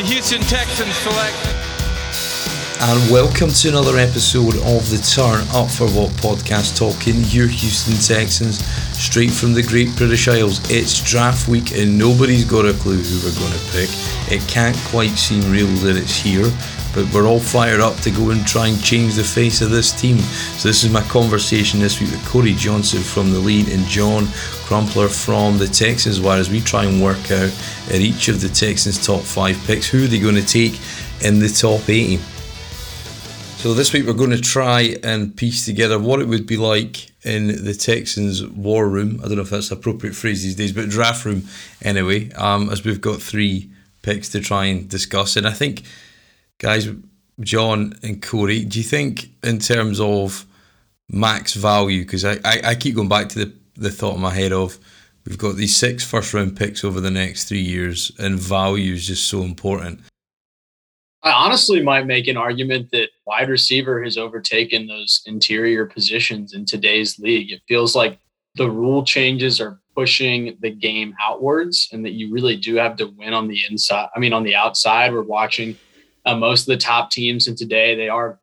The Houston Texans select. And welcome to another episode of the Turn Up for What podcast, talking your Houston Texans straight from the Great British Isles. It's draft week and nobody's got a clue who we're going to pick. It can't quite seem real that it's here, but we're all fired up to go and try and change the face of this team. So this is my conversation this week with Corey Johnson from the lead and John Crumpler from the Texans Wire as we try and work out at each of the Texans' top five picks who they're going to take in the top 80. So this week we're going to try and piece together what it would be like in the Texans war room. I don't know if that's appropriate phrase these days, but draft room anyway. Um, as we've got three picks to try and discuss, and I think guys, John and Corey, do you think in terms of max value? Because I, I, I, keep going back to the, the thought in my head of we've got these six first round picks over the next three years, and value is just so important. I honestly might make an argument that wide receiver has overtaken those interior positions in today's league. It feels like the rule changes are pushing the game outwards and that you really do have to win on the inside. I mean, on the outside, we're watching uh, most of the top teams in today, they are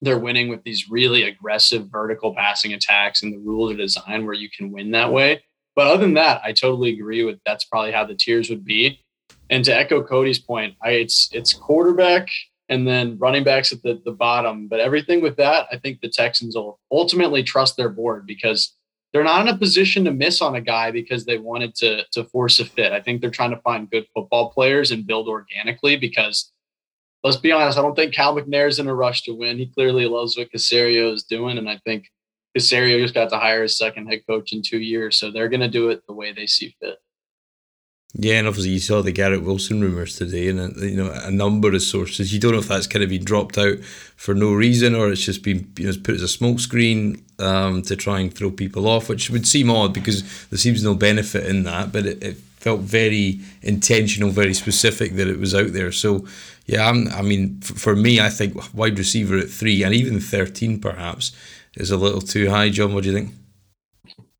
they're winning with these really aggressive vertical passing attacks, and the rules are designed where you can win that way. But other than that, I totally agree with that's probably how the tiers would be. And to echo Cody's point, I, it's it's quarterback and then running backs at the, the bottom. But everything with that, I think the Texans will ultimately trust their board because they're not in a position to miss on a guy because they wanted to to force a fit. I think they're trying to find good football players and build organically because let's be honest, I don't think Cal McNair's in a rush to win. He clearly loves what Caserio is doing, and I think Caserio just got to hire his second head coach in two years, so they're going to do it the way they see fit. Yeah, and obviously you saw the Garrett Wilson rumors today, and a, you know a number of sources. You don't know if that's kind of been dropped out for no reason, or it's just been you know put as a smokescreen um, to try and throw people off, which would seem odd because there seems no benefit in that. But it, it felt very intentional, very specific that it was out there. So yeah, I'm, i mean, for me, I think wide receiver at three and even 13 perhaps is a little too high. John, what do you think?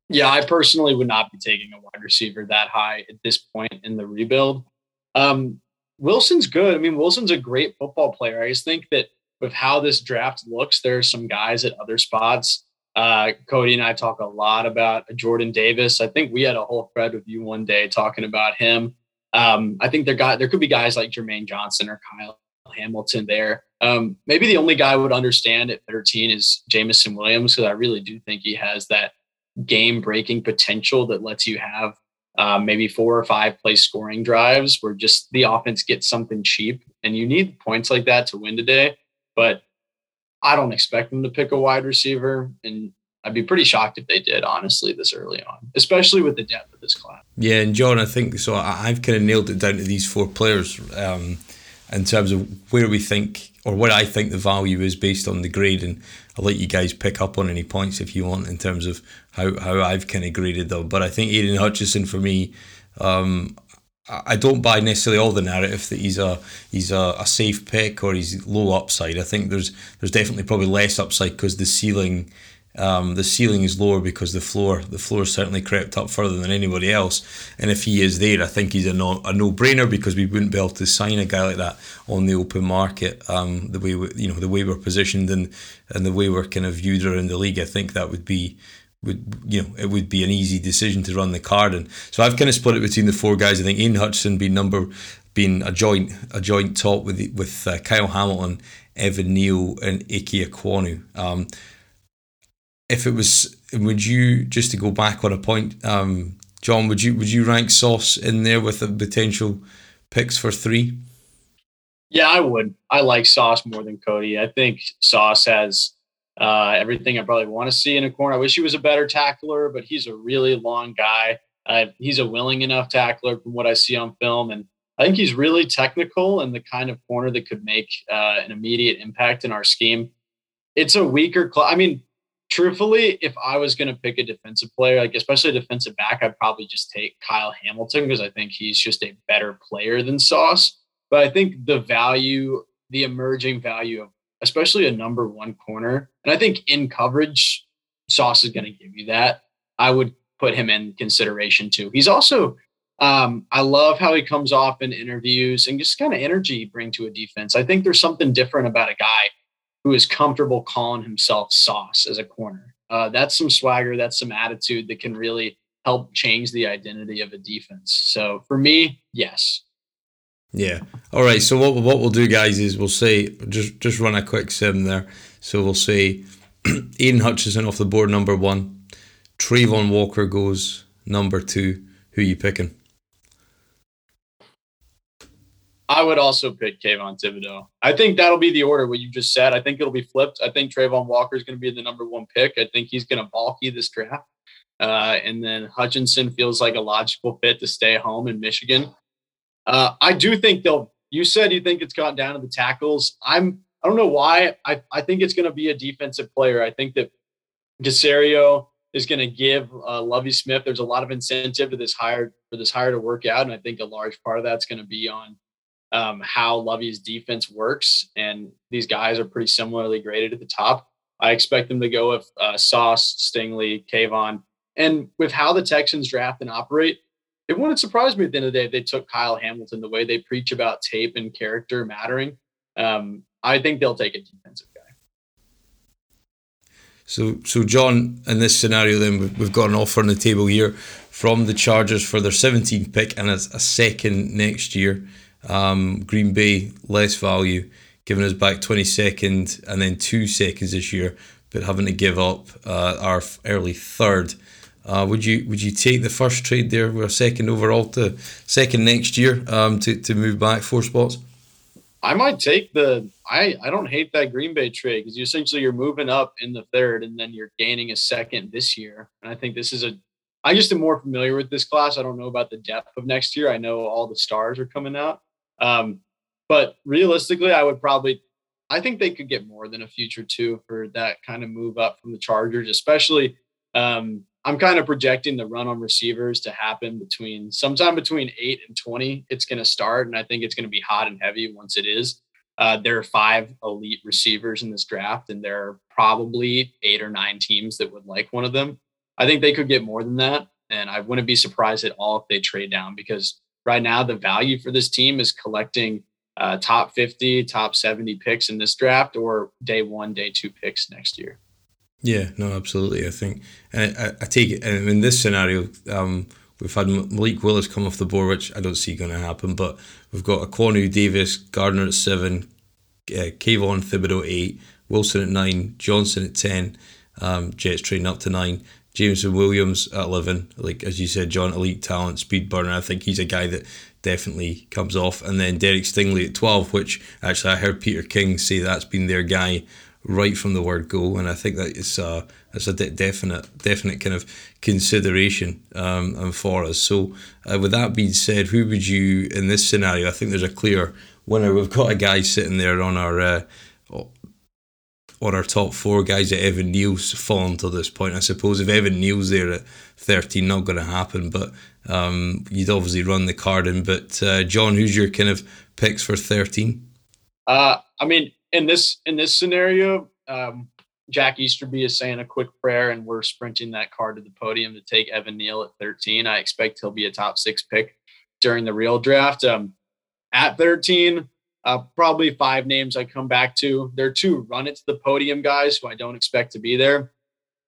Yeah, I personally would not be taking a wide receiver that high at this point in the rebuild. Um, Wilson's good. I mean, Wilson's a great football player. I just think that with how this draft looks, there are some guys at other spots. Uh, Cody and I talk a lot about Jordan Davis. I think we had a whole thread with you one day talking about him. Um, I think there got there could be guys like Jermaine Johnson or Kyle Hamilton there. Um, maybe the only guy I would understand at 13 is Jameson Williams because I really do think he has that game breaking potential that lets you have uh, maybe four or five play scoring drives where just the offense gets something cheap and you need points like that to win today. But I don't expect them to pick a wide receiver. And I'd be pretty shocked if they did, honestly, this early on, especially with the depth of this class. Yeah, and John, I think so. I've kind of nailed it down to these four players um, in terms of where we think or what I think the value is based on the grade. And I'll let you guys pick up on any points if you want in terms of how, how I've kind of graded them. But I think Aidan Hutchinson for me, um, I don't buy necessarily all the narrative that he's a he's a, a safe pick or he's low upside. I think there's there's definitely probably less upside because the ceiling um, the ceiling is lower because the floor the floor certainly crept up further than anybody else. And if he is there, I think he's a no a no brainer because we wouldn't be able to sign a guy like that on the open market. Um, the way we, you know the way we're positioned and and the way we're kind of viewed around the league, I think that would be would you know it would be an easy decision to run the card and so I've kind of split it between the four guys. I think Ian Hutchinson being number being a joint a joint top with with uh, Kyle Hamilton, Evan Neal, and Ike Ekwonu Um, if it was, would you just to go back on a point, um, John? Would you would you rank Sauce in there with the potential picks for three? Yeah, I would. I like Sauce more than Cody. I think Sauce has uh, everything I probably want to see in a corner. I wish he was a better tackler, but he's a really long guy. Uh, he's a willing enough tackler from what I see on film, and I think he's really technical and the kind of corner that could make uh, an immediate impact in our scheme. It's a weaker. Cl- I mean, truthfully, if I was going to pick a defensive player, like especially a defensive back, I'd probably just take Kyle Hamilton because I think he's just a better player than Sauce. But I think the value, the emerging value of especially a number one corner, and I think in coverage, Sauce is going to give you that. I would put him in consideration too. He's also Um, I love how he comes off in interviews and just kind of energy bring to a defense. I think there's something different about a guy who is comfortable calling himself Sauce as a corner. Uh, that's some swagger, that's some attitude that can really help change the identity of a defense. So for me, yes. Yeah. All right. So what what we'll do, guys, is we'll say just just run a quick sim there. So we'll say Aidan Hutchinson off the board number one, Travon Walker goes number two. Who you picking? I would also pick Kayvon Thibodeaux. I think that'll be the order what you just said. I think it'll be flipped. I think Travon Walker is going to be the number one pick. I think he's going to bulky this draft. Uh, and then Hutchinson feels like a logical fit to stay home in Michigan. Uh, I do think they'll. You said you think it's gotten down to the tackles. I'm. I don't know why. I I think it's going to be a defensive player. I think that Caserio is going to give uh, Lovie Smith. There's a lot of incentive to this hire for this hire to work out, and I think a large part of that's going to be on um, how Lovie's defense works. And these guys are pretty similarly graded at the top. I expect them to go with uh, Sauce, Stingley, Kayvon, and with how the Texans draft and operate, it wouldn't surprise me at the end of the day if they took Kyle Hamilton the way they preach about tape and character mattering. Um, I think they'll take a defensive guy. So, so John, in this scenario, then we've got an offer on the table here from the Chargers for their 17th pick and a, a second next year. Um, Green Bay less value, giving us back 22nd and then two seconds this year, but having to give up uh, our early third. Uh, would you would you take the first trade there a second overall to second next year um, to, to move back four spots? I might take the I I don't hate that Green Bay trade because you essentially you're moving up in the third and then you're gaining a second this year. And I think this is a I just am more familiar with this class. I don't know about the depth of next year. I know all the stars are coming out. Um, but realistically, I would probably I think they could get more than a future two for that kind of move up from the Chargers, especially um, I'm kind of projecting the run on receivers to happen between sometime between eight and 20. It's going to start, and I think it's going to be hot and heavy once it is. Uh, there are five elite receivers in this draft, and there are probably eight or nine teams that would like one of them. I think they could get more than that, and I wouldn't be surprised at all if they trade down because right now the value for this team is collecting uh, top 50, top 70 picks in this draft or day one, day two picks next year. Yeah, no, absolutely. I think, and I, I take it, and in this scenario, um, we've had Malik Willis come off the board, which I don't see going to happen, but we've got Ekwonu Davis, Gardner at seven, uh, Kayvon Thibodeaux eight, Wilson at nine, Johnson at 10, um, Jets trading up to nine, Jameson Williams at 11. Like, as you said, John, elite talent, speed burner. I think he's a guy that definitely comes off. And then Derek Stingley at 12, which actually I heard Peter King say that's been their guy right from the word go, and I think that it's a it's a definite definite kind of consideration um, and for us. So, uh, with that being said, who would you in this scenario? I think there's a clear winner. We've got a guy sitting there on our. Uh, on our top four guys that Evan Neal's fallen to this point. I suppose if Evan Neal's there at 13, not going to happen, but um, you'd obviously run the card in. But uh, John, who's your kind of picks for 13? Uh, I mean, in this in this scenario, um, Jack Easterby is saying a quick prayer, and we're sprinting that card to the podium to take Evan Neal at 13. I expect he'll be a top six pick during the real draft. Um, at 13, uh, probably five names I come back to. There are two run it to the podium guys who I don't expect to be there.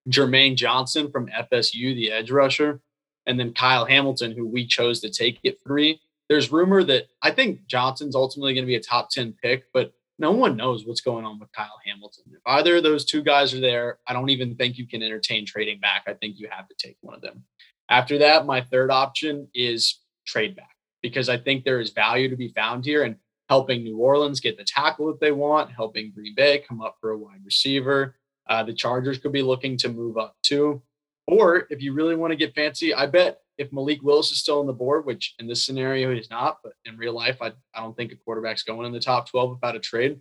Jermaine Johnson from FSU, the edge rusher, and then Kyle Hamilton, who we chose to take at three. There's rumor that I think Johnson's ultimately going to be a top 10 pick, but no one knows what's going on with Kyle Hamilton. If either of those two guys are there, I don't even think you can entertain trading back. I think you have to take one of them. After that, my third option is trade back because I think there is value to be found here and helping New Orleans get the tackle that they want, helping Green Bay come up for a wide receiver. Uh, the Chargers could be looking to move up too. Or if you really want to get fancy, I bet if Malik Willis is still on the board, which in this scenario he's not, but in real life, I, I don't think a quarterback's going in the top 12 without a trade.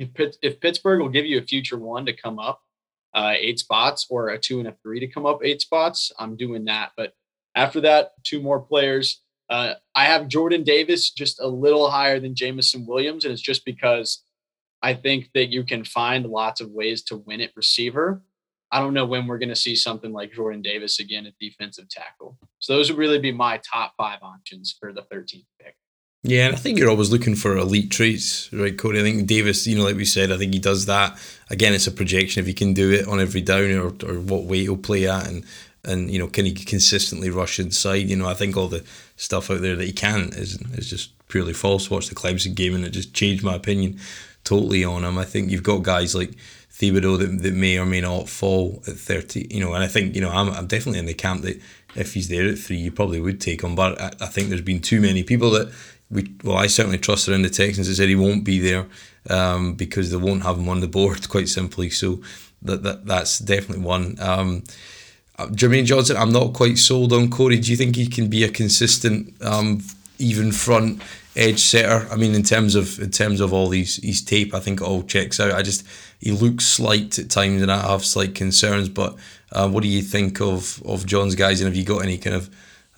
If, if Pittsburgh will give you a future one to come up uh, eight spots or a two and a three to come up eight spots, I'm doing that. But after that, two more players. Uh, I have Jordan Davis just a little higher than Jameson Williams, and it's just because I think that you can find lots of ways to win at receiver. I don't know when we're going to see something like Jordan Davis again at defensive tackle. So those would really be my top five options for the 13th pick. Yeah, and I think you're always looking for elite traits, right, Cody? I think Davis, you know, like we said, I think he does that. Again, it's a projection if he can do it on every down or, or what weight he'll play at and and you know, can he consistently rush inside? You know, I think all the stuff out there that he can is is just purely false. Watch the Clemson game and it just changed my opinion totally on him. I think you've got guys like Thibodeaux that, that may or may not fall at 30, you know, and I think, you know, I'm, I'm definitely in the camp that if he's there at three, you probably would take him. But I, I think there's been too many people that we well, I certainly trust in the Texans that said he won't be there um, because they won't have him on the board, quite simply. So that, that that's definitely one. Um, uh, Jermaine Johnson, I'm not quite sold on Corey. Do you think he can be a consistent, um, even front edge setter? I mean, in terms of in terms of all these his tape, I think it all checks out. I just he looks slight at times, and I have slight concerns. But uh, what do you think of of John's guys? And have you got any kind of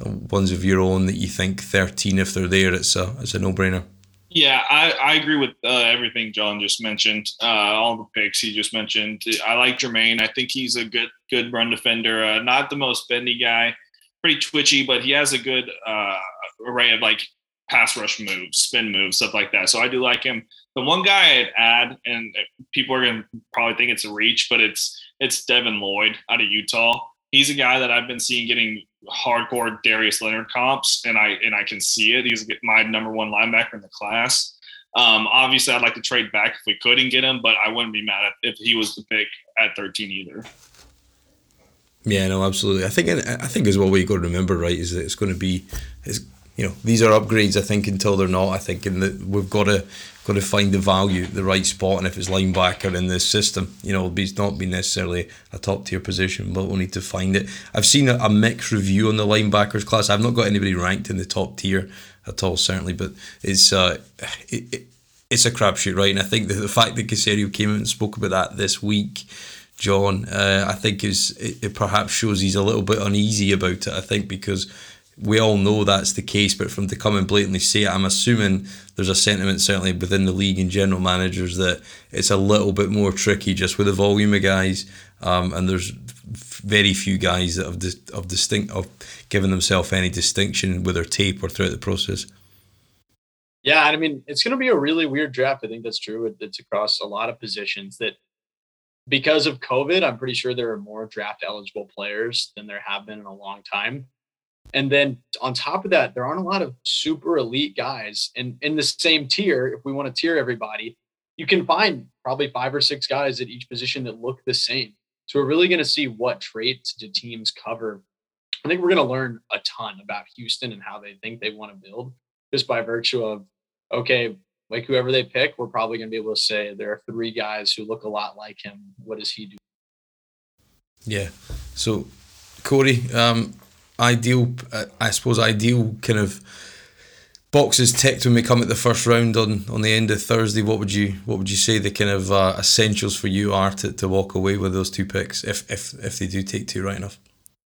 ones of your own that you think 13 if they're there it's a it's a no-brainer yeah i, I agree with uh, everything john just mentioned uh, all the picks he just mentioned i like jermaine i think he's a good good run defender uh, not the most bendy guy pretty twitchy but he has a good uh, array of like pass rush moves spin moves stuff like that so i do like him the one guy i'd add and people are going to probably think it's a reach but it's it's devin lloyd out of utah he's a guy that I've been seeing getting hardcore Darius Leonard comps, and I and I can see it. He's my number one linebacker in the class. Um, obviously, I'd like to trade back if we couldn't get him, but I wouldn't be mad if he was the pick at 13 either. Yeah, no, absolutely. I think I think as well what you got to remember, right, is that it's going to be, is you know, these are upgrades. I think until they're not. I think, and that we've got to got to find the value, the right spot, and if it's linebacker in this system, you know, it's not been necessarily a top tier position, but we'll need to find it. I've seen a, a mixed review on the linebackers class. I've not got anybody ranked in the top tier at all, certainly, but it's uh, it, it, it's a crapshoot, right? And I think that the fact that Caserio came out and spoke about that this week. John, uh, I think is it, it perhaps shows he's a little bit uneasy about it. I think because we all know that's the case, but from to come and blatantly say it, I'm assuming there's a sentiment certainly within the league and general managers that it's a little bit more tricky just with the volume of guys, um, and there's very few guys that have dis- of distinct of given themselves any distinction with their tape or throughout the process. Yeah, I mean it's going to be a really weird draft. I think that's true. It's across a lot of positions that because of COVID, I'm pretty sure there are more draft eligible players than there have been in a long time. And then on top of that, there aren't a lot of super elite guys. And in the same tier, if we want to tier everybody, you can find probably five or six guys at each position that look the same. So we're really going to see what traits do teams cover. I think we're going to learn a ton about Houston and how they think they want to build just by virtue of, okay, like whoever they pick, we're probably going to be able to say there are three guys who look a lot like him. What does he do? Yeah. So, Corey, um, ideal, uh, I suppose, ideal kind of boxes ticked when we come at the first round on, on the end of Thursday. What would you what would you say the kind of uh, essentials for you are to, to walk away with those two picks if if if they do take two right enough?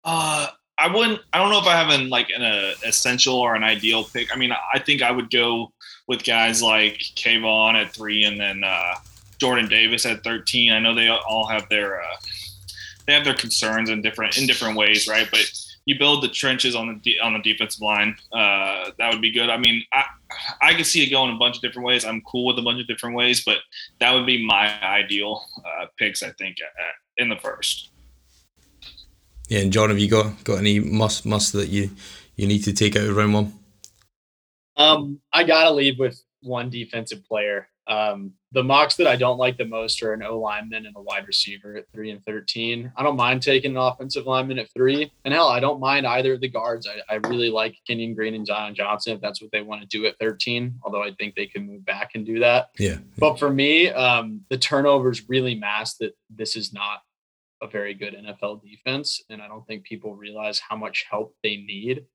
Uh, I wouldn't. I don't know if I have an like an uh, essential or an ideal pick. I mean, I think I would go with guys like Kayvon at three, and then uh, Jordan Davis at thirteen. I know they all have their uh, they have their concerns in different in different ways, right? But you build the trenches on the de- on the defensive line. Uh, that would be good. I mean, I I can see it going a bunch of different ways. I'm cool with a bunch of different ways, but that would be my ideal uh, picks. I think in the first. Yeah, and John, have you got got any must must that you you need to take out of round one? Um, I gotta leave with one defensive player. Um, the mocks that I don't like the most are an O lineman and a wide receiver at three and 13. I don't mind taking an offensive lineman at three. And hell, I don't mind either of the guards. I, I really like Kenyon Green and Zion Johnson if that's what they want to do at 13, although I think they can move back and do that. Yeah. But for me, um, the turnovers really mask that this is not a very good NFL defense. And I don't think people realize how much help they need.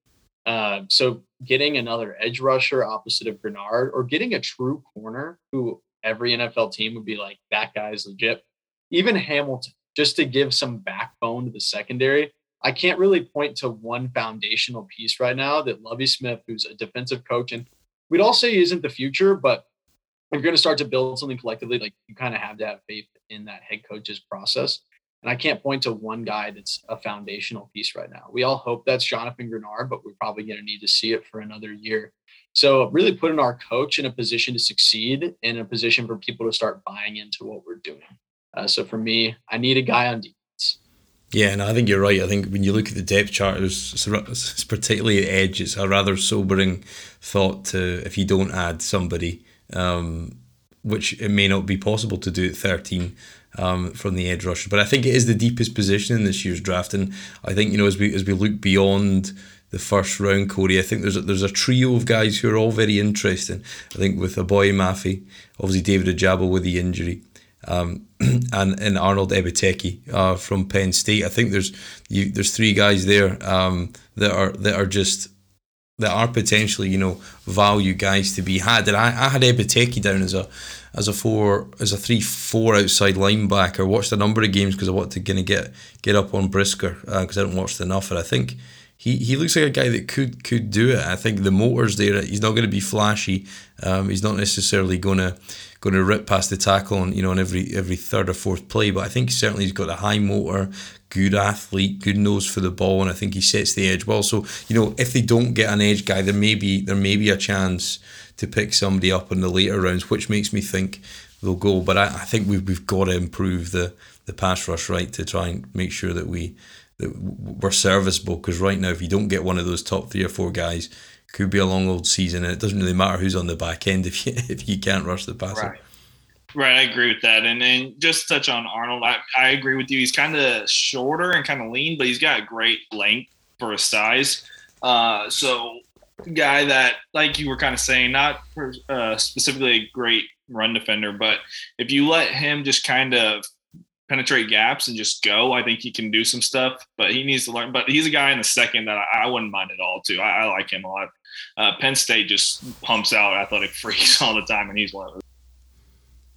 Uh, so getting another edge rusher opposite of Greenard or getting a true corner who every NFL team would be like, that guy's legit. Even Hamilton, just to give some backbone to the secondary. I can't really point to one foundational piece right now that Lovie Smith, who's a defensive coach, and we'd all say he isn't the future, but if you're going to start to build something collectively, like you kind of have to have faith in that head coach's process. And I can't point to one guy that's a foundational piece right now. We all hope that's Jonathan Greenard, but we're probably going to need to see it for another year. So really putting our coach in a position to succeed, in a position for people to start buying into what we're doing. Uh, so for me, I need a guy on defense. Yeah, and I think you're right. I think when you look at the depth chart, it's, it's particularly at edge. It's a rather sobering thought to if you don't add somebody, um, which it may not be possible to do at 13 um, from the edge rusher. But I think it is the deepest position in this year's draft, and I think you know as we as we look beyond the first round, Corey, I think there's a, there's a trio of guys who are all very interesting. I think with Aboy Mafe, obviously David Ojabo with the injury. Um, and and Arnold Ebiketie uh, from Penn State. I think there's you, there's three guys there um, that are that are just that are potentially you know value guys to be had. And I, I had Ebiketie down as a as a four as a three four outside linebacker. Watched a number of games because I wanted to kind of get get up on Brisker because uh, I haven't watched enough. And I think he, he looks like a guy that could could do it. I think the motor's there. He's not going to be flashy. Um, he's not necessarily going to going to rip past the tackle on you know on every every third or fourth play. But I think certainly he's got a high motor, good athlete, good nose for the ball, and I think he sets the edge well. So you know if they don't get an edge guy, there may be there may be a chance to pick somebody up in the later rounds, which makes me think they'll go. But I, I think we've, we've got to improve the, the pass rush, right, to try and make sure that, we, that we're serviceable. Because right now, if you don't get one of those top three or four guys, could be a long old season, and it doesn't really matter who's on the back end if you if you can't rush the passer. Right. Right, I agree with that. And then just touch on Arnold, I, I agree with you. He's kind of shorter and kind of lean, but he's got great length for his size. Uh, so guy that, like you were kind of saying, not uh, specifically a great run defender, but if you let him just kind of penetrate gaps and just go, I think he can do some stuff. But he needs to learn. But he's a guy in the second that I, I wouldn't mind at all, too. I, I like him a lot. Uh, Penn State just pumps out athletic freaks all the time, and he's one of those.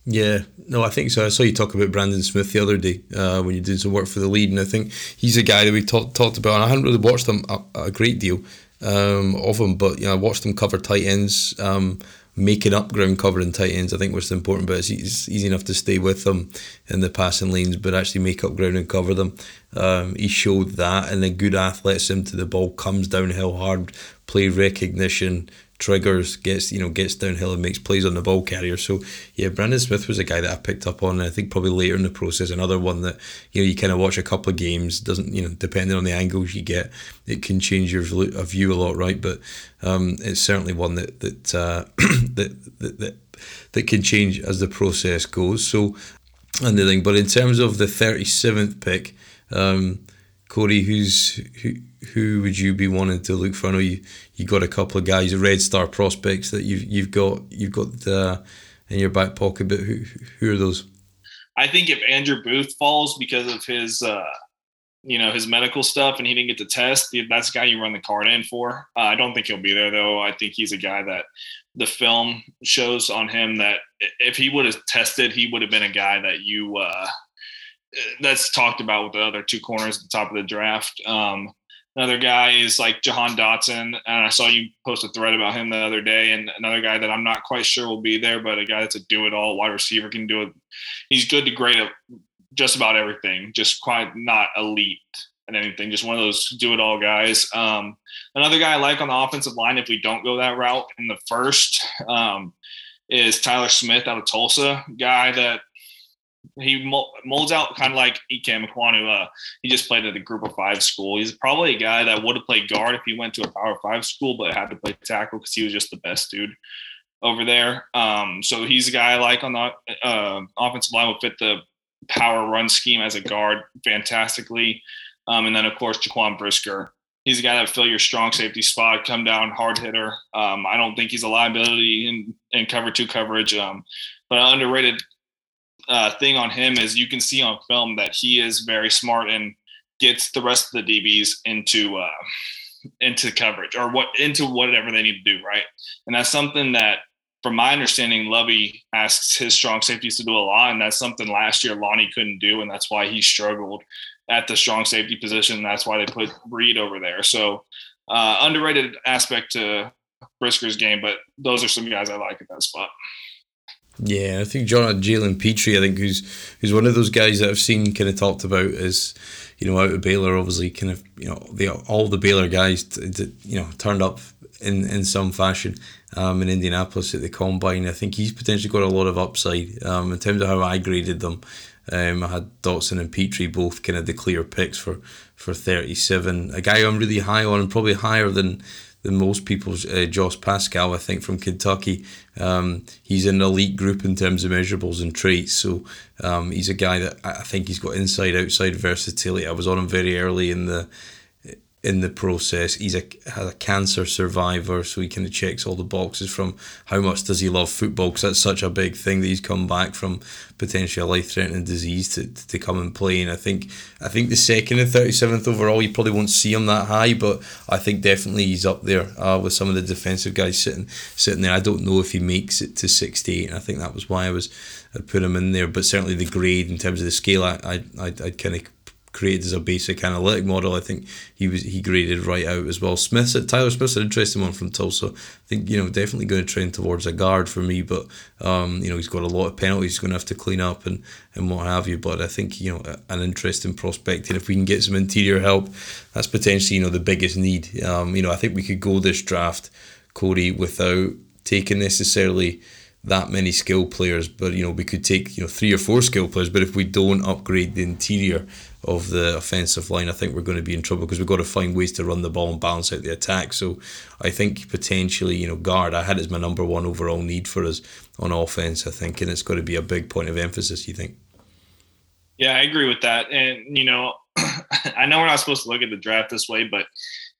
Yeah, no, I think so. I saw you talk about Brandon Smith the other day uh, when you did some work for the lead, and I think he's a guy that we talked talked about. And I hadn't really watched him a, a great deal, um, of him. But you know, I watched him cover tight ends, um, making up ground covering tight ends. I think was the important bit. It's easy enough to stay with them in the passing lanes, but actually make up ground and cover them. Um, he showed that, and then good athleticism to the ball comes downhill hard, play recognition, triggers, gets you know gets downhill and makes plays on the ball carrier. So yeah, Brandon Smith was a guy that I picked up on. I think probably later in the process, another one that you know you kind of watch a couple of games doesn't you know depending on the angles you get, it can change your view a lot, right? But um, it's certainly one that that, uh, that that that that can change as the process goes. So and the thing, but in terms of the thirty seventh pick. Um, Corey, who's who, who would you be wanting to look for? I know you, you got a couple of guys, red star prospects that you've you've got you've got uh, in your back pocket, but who who are those? I think if Andrew Booth falls because of his uh, you know his medical stuff and he didn't get the test, that's the guy you run the card in for. Uh, I don't think he'll be there though. I think he's a guy that the film shows on him that if he would have tested, he would have been a guy that you uh, that's talked about with the other two corners at the top of the draft. Um, another guy is like Jahan Dotson, and I saw you post a thread about him the other day. And another guy that I'm not quite sure will be there, but a guy that's a do-it-all wide receiver can do it. He's good to great at just about everything, just quite not elite at anything. Just one of those do-it-all guys. Um, another guy I like on the offensive line, if we don't go that route in the first, um, is Tyler Smith out of Tulsa, guy that he molds out kind of like Ikem Ekwonu. Uh, he just played at a group of five school. He's probably a guy that would have played guard if he went to a power five school, but had to play tackle because he was just the best dude over there. Um, so he's a guy I like on the uh, offensive line would fit the power run scheme as a guard fantastically. Um, and then of course Jaquan Brisker. He's a guy that fill your strong safety spot, come down hard hitter. Um, I don't think he's a liability in, in cover two coverage. Um, but underrated uh, thing on him is you can see on film that he is very smart and gets the rest of the DBs into uh, into coverage or what into whatever they need to do, right? And that's something that, from my understanding, Lovie asks his strong safeties to do a lot, and that's something last year Lonnie couldn't do, and that's why he struggled at the strong safety position. That's why they put Reid over there. So uh, underrated aspect to Brisker's game, but those are some guys I like at that spot. Yeah, I think John Jalen Pitre, I think who's who's one of those guys that I've seen kind of talked about as you know out of Baylor, obviously kind of you know the all the Baylor guys you know turned up in in some fashion um, in Indianapolis at the combine. I think he's potentially got a lot of upside um, in terms of how I graded them. Um, I had Dotson and Pitre both kind of the clear picks for for 37. A guy I'm really high on, and probably higher than than most people's uh, Josh Paschal, I think, from Kentucky. Um, he's an elite group in terms of measurables and traits. So um, he's a guy that I think he's got inside outside versatility. I was on him very early in the in the process. He's a has a cancer survivor, so he kind of checks all the boxes from how much does he love football because that's such a big thing that he's come back from potentially a life threatening disease to, to come and play. And I think I think the second and thirty seventh overall, you probably won't see him that high, but I think definitely he's up there uh, with some of the defensive guys sitting sitting there. I don't know if he makes it to sixty eight, and I think that was why I was I put him in there. But certainly the grade in terms of the scale, I I I I'd kind of created as a basic analytic model. I think he was he graded right out as well. Smith Tyler Smith's an interesting one from Tulsa. I think you know definitely going to trend towards a guard for me, but um, you know he's got a lot of penalties he's going to have to clean up and and what have you. But I think you know an interesting prospect, and if we can get some interior help, that's potentially you know the biggest need. Um, you know I think we could go this draft, Cody, without taking necessarily that many skill players, but you know we could take you know three or four skill players. But if we don't upgrade the interior, of the offensive line, I think we're going to be in trouble because we've got to find ways to run the ball and balance out the attack. So I think potentially, you know, guard, I had as my number one overall need for us on offense, I think, and it's got to be a big point of emphasis, you think? Yeah, I agree with that. And, you know, I know we're not supposed to look at the draft this way, but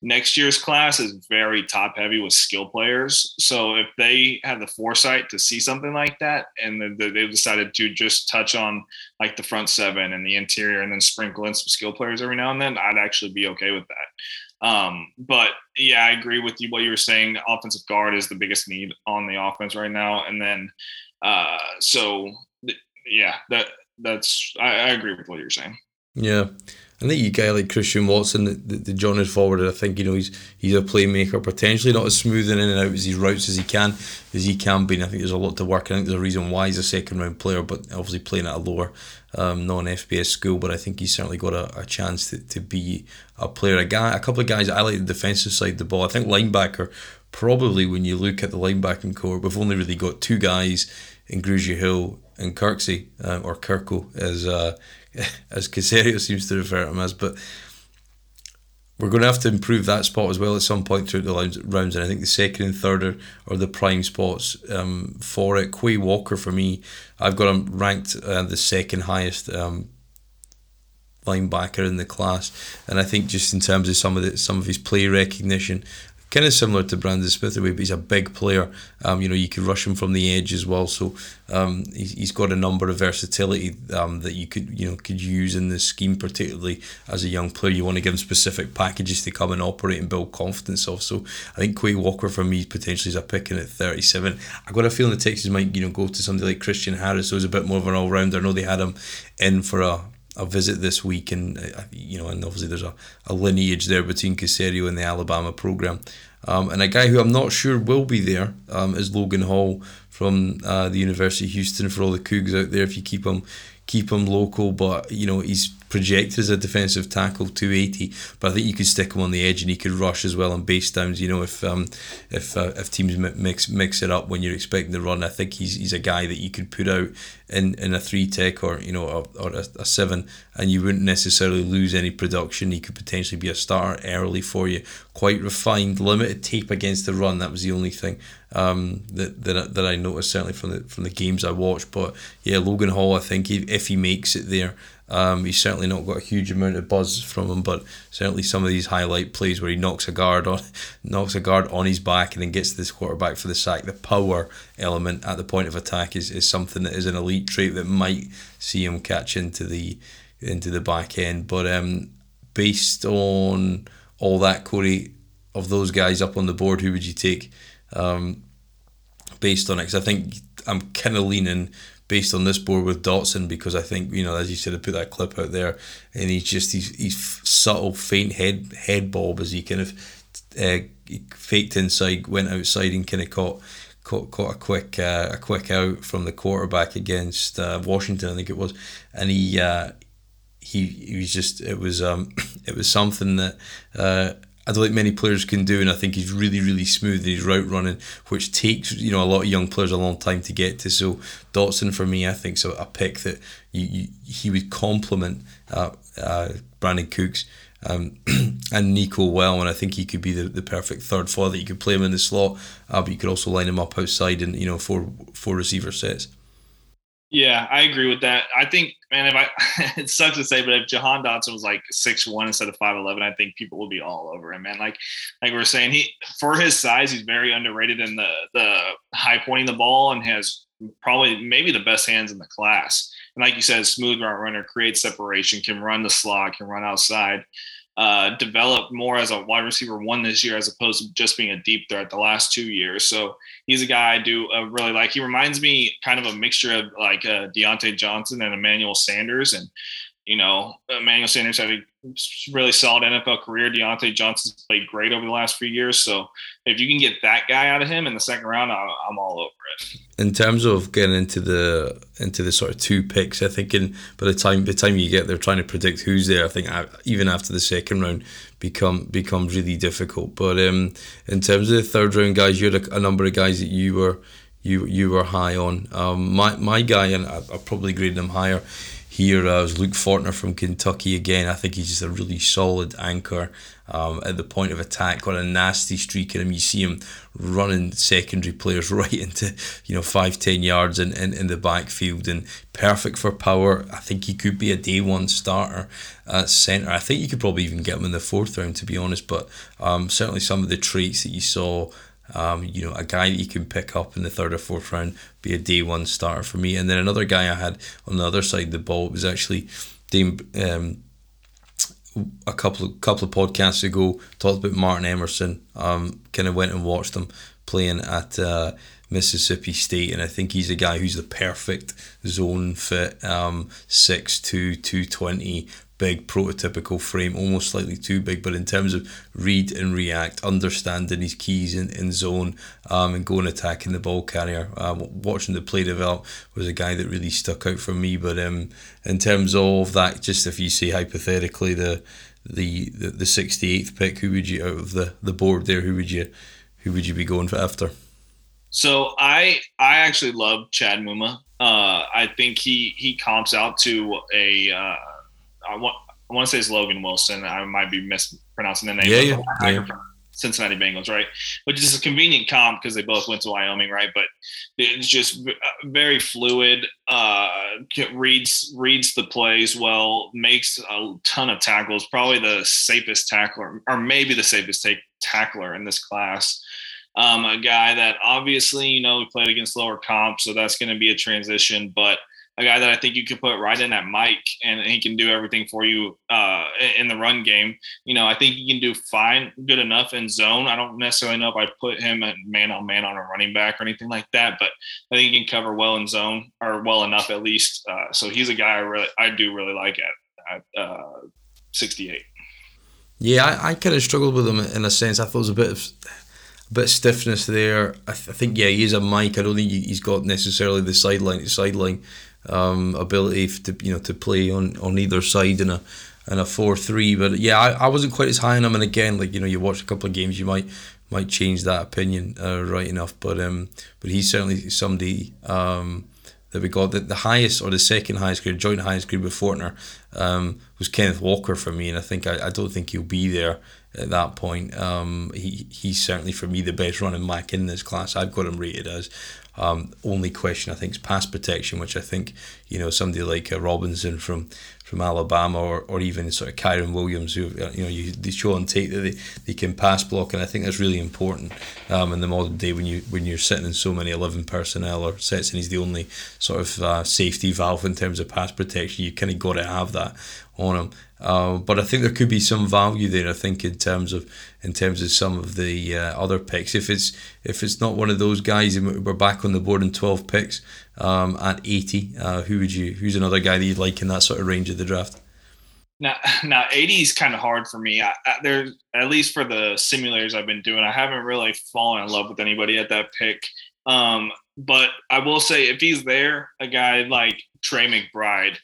next year's class is very top heavy with skill players. So if they have the foresight to see something like that and they've decided to just touch on like the front seven and the interior and then sprinkle in some skill players every now and then, I'd actually be okay with that. Um, but yeah, I agree with you. What you were saying, offensive guard is the biggest need on the offense right now. And then, uh, so yeah, that that's, I, I agree with what you're saying. Yeah. I think you guy like Christian Watson, the, the, the forwarded. I think you know he's he's a playmaker, potentially not as smooth in and out as his routes as he can as he can be. And I think there's a lot to work. I think there's a reason why he's a second round player, but obviously playing at a lower um, non FBS school. But I think he's certainly got a, a chance to, to be a player. A guy, a couple of guys. I like the defensive side of the ball. I think linebacker probably when you look at the linebacking corps, we've only really got two guys in Grugier Hill and Kirksey um, or Kirko as uh, as Caserio seems to refer to him as. But we're going to have to improve that spot as well at some point throughout the rounds. And I think the second and third are, are the prime spots um, for it. Quay Walker, for me, I've got him ranked uh, the second highest um, linebacker in the class. And I think just in terms of some of the, some of his play recognition, kind of similar to Brandon Smith away, but he's a big player. Um, you know, you could rush him from the edge as well. So um, he's, he's got a number of versatility um, that you could you know could use in this scheme, particularly as a young player. You want to give him specific packages to come and operate and build confidence of. So I think Quay Walker for me potentially is a pick in at 37. I've got a feeling the Texans might you know go to somebody like Christian Harris, who's a bit more of an all rounder. I know they had him in for a a visit this week, and uh, you know, and obviously there's a, a lineage there between Caserio and the Alabama program. Um, and a guy who I'm not sure will be there um, is Logan Hall from uh, the University of Houston. For all the Cougs out there, if you keep him keep him local, but you know he's projected as a defensive tackle 280 but I think you could stick him on the edge and he could rush as well on base downs you know if um, if uh, if teams mix mix it up when you're expecting the run. I think he's he's a guy that you could put out in, in a three tech or you know or, or a, a seven and you wouldn't necessarily lose any production. He could potentially be a starter early for you. Quite refined limited tape against the run. That was the only thing um, that, that, that I noticed certainly from the from the games I watched but yeah Logan Hall I think if, if he makes it there um, he's certainly not got a huge amount of buzz from him, but certainly some of these highlight plays where he knocks a guard on, knocks a guard on his back and then gets to this quarterback for the sack. The power element at the point of attack is, is something that is an elite trait that might see him catch into the into the back end. But um, based on all that, Corey, of those guys up on the board, who would you take? Um, based on it, because I think I'm kind of leaning based on this board with Dotson because I think you know as you said I put that clip out there and he's just he's, he's subtle faint head head bob as he kind of uh, faked inside went outside and kind of caught caught, caught a quick uh, a quick out from the quarterback against uh, Washington, I think it was, and he uh, he he was just it was um it was something that. I don't think many players can do, and I think he's really, really smooth in his route running, which takes you know a lot of young players a long time to get to. So Dotson for me, I think, so a pick that you, you he would complement uh, uh, Brandin Cooks um, and Nico well, and I think he could be the, the perfect third father. You could play him in the slot, uh, but you could also line him up outside and you know four four receiver sets. Yeah, I agree with that. I think, man, if I, it sucks to say, but if Jahan Dotson was like six one instead of five eleven, I think people would be all over him, man. Like, like we are saying, he for his size, he's very underrated in the the high pointing the ball and has probably maybe the best hands in the class. And like you said, smooth route runner, creates separation, can run the slot, can run outside uh, developed more as a wide receiver one this year as opposed to just being a deep threat the last two years. So he's a guy I do uh, really like. He reminds me kind of a mixture of like uh, Diontae Johnson and Emmanuel Sanders. And, you know, Emmanuel Sanders had a really solid NFL career. Diontae Johnson's played great over the last few years. So if you can get that guy out of him in the second round, I'm all over it. In terms of getting into the into the sort of two picks, I think in by the time the time you get there, trying to predict who's there, I think even after the second round become becomes really difficult. But um, in terms of the third round guys, you had a, a number of guys that you were you you were high on. Um, my my guy, and I, I probably graded him higher here uh, Luke Fortner from Kentucky again. I think he's just a really solid anchor um, at the point of attack. Got a nasty streak in him. You see him running secondary players right into you know five ten yards in, in, in the backfield and perfect for power. I think he could be a day one starter at centre. I think you could probably even get him in the fourth round to be honest. But um, certainly some of the traits that you saw um, you know, a guy that you can pick up in the third or fourth round, be a day one starter for me. And then another guy I had on the other side of the ball was actually Dame. Um, a couple of couple of podcasts ago, talked about Martin Emerson. Um, kind of went and watched him playing at uh, Mississippi State, and I think he's a guy who's the perfect zone fit. Um, six two two twenty big prototypical frame, almost slightly too big. But in terms of read and react, understanding his keys in, in zone, um, and going attacking the ball carrier, uh, watching the play develop was a guy that really stuck out for me. But um, in terms of that, just if you say hypothetically the the the sixty eighth pick, who would you out of the, the board there? Who would you who would you be going for after? So I I actually love Chad Muma. Uh, I think he he comps out to a uh, I want I want to say it's Logan Wilson. I might be mispronouncing the name. Yeah, yeah, yeah. Cincinnati Bengals, right? Which is a convenient comp because they both went to Wyoming, right? But it's just uh, very fluid. Uh, reads reads the plays well, makes a ton of tackles. Probably the safest tackler, or maybe the safest take tackler in this class. Um, a guy that obviously you know we played against lower comp, so that's going to be a transition, but a guy that I think you could put right in that Mike and he can do everything for you uh, in the run game. You know, I think he can do fine, good enough in zone. I don't necessarily know if I put him at man on man on a running back or anything like that, but I think he can cover well in zone or well enough at least. Uh, so he's a guy I really, I do really like at, at uh, 68. Yeah, I, I kind of struggled with him in a sense. I thought it was a bit of bit of stiffness there. I, th- I think yeah, he is a Mike. I don't think he's got necessarily the sideline to sideline um, ability to you know to play on, on either side in a in a four three. But yeah, I, I wasn't quite as high on him. And again, like you know, you watch a couple of games, you might might change that opinion uh, right enough. But um, but he's certainly somebody um, that we got the, the highest or the second highest grade, joint highest grade with Fortner um, was Kenneth Walker for me, and I think I, I don't think he'll be there at that point. Um, he he's certainly for me the best running back in this class. I've got him rated as. Um, only question I think is pass protection, which I think you know somebody like uh, Robinson from from Alabama or, or even sort of Kyren Williams, who uh, you know you they show on tape that they, they can pass block, and I think that's really important um, in the modern day when you when you're sitting in so many eleven personnel or sets, and he's the only sort of uh, safety valve in terms of pass protection. You kind of got to have that on him. Uh, but I think there could be some value there. I think in terms of in terms of some of the uh, other picks. If it's if it's not one of those guys, we're back on the board in twelve picks um, at eighty. Uh, who would you? Who's another guy that you'd like in that sort of range of the draft? Now, now eighty is kind of hard for me. I, I, there, at least for the simulators I've been doing, I haven't really fallen in love with anybody at that pick. Um, but I will say if he's there, a guy like Trey McBride,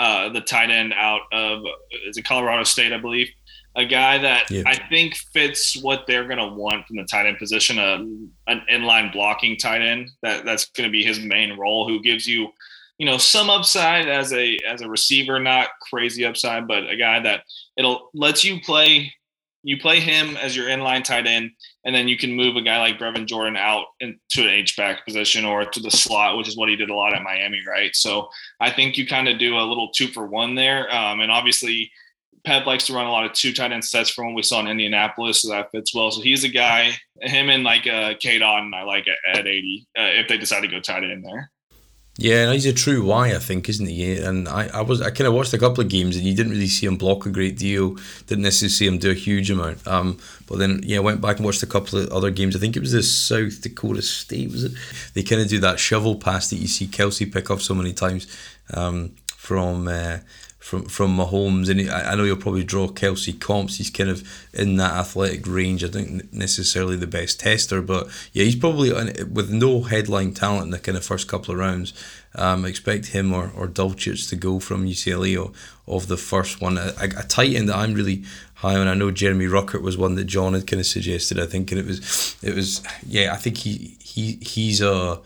uh, the tight end out of is it Colorado State, I believe, a guy that yeah. I think fits what they're going to want from the tight end position, a, an inline blocking tight end that that's going to be his main role, who gives you, you know, some upside as a as a receiver, not crazy upside, but a guy that it'll lets you play you play him as your inline tight end, and then you can move a guy like Brevin Jordan out into an H back position or to the slot, which is what he did a lot at Miami, right? So I think you kind of do a little two for one there, um, and obviously. Pep likes to run a lot of two tight end sets from what we saw in Indianapolis, so that fits well. So he's a guy, him and like uh, Otton, I like at, at 80 uh, if they decide to go tight end there. Yeah, and he's a true Y, I think, isn't he? And I, I was I kind of watched a couple of games, and you didn't really see him block a great deal. Didn't necessarily see him do a huge amount. Um, but then yeah, went back and watched a couple of other games. I think it was the South Dakota State. Was it? They kind of do that shovel pass that you see Kelce pick up so many times um, from. Uh, from from Mahomes, and I know you'll probably draw Kelce comps. He's kind of in that athletic range. I think necessarily the best tester, but yeah, he's probably with no headline talent in the kind of first couple of rounds. Um, expect him or or Dulcich to go from UCLA or of the first one. A, a tight end that I'm really high on. I know Jeremy Ruckert was one that John had kind of suggested. I think, and it was it was yeah. I think he he he's a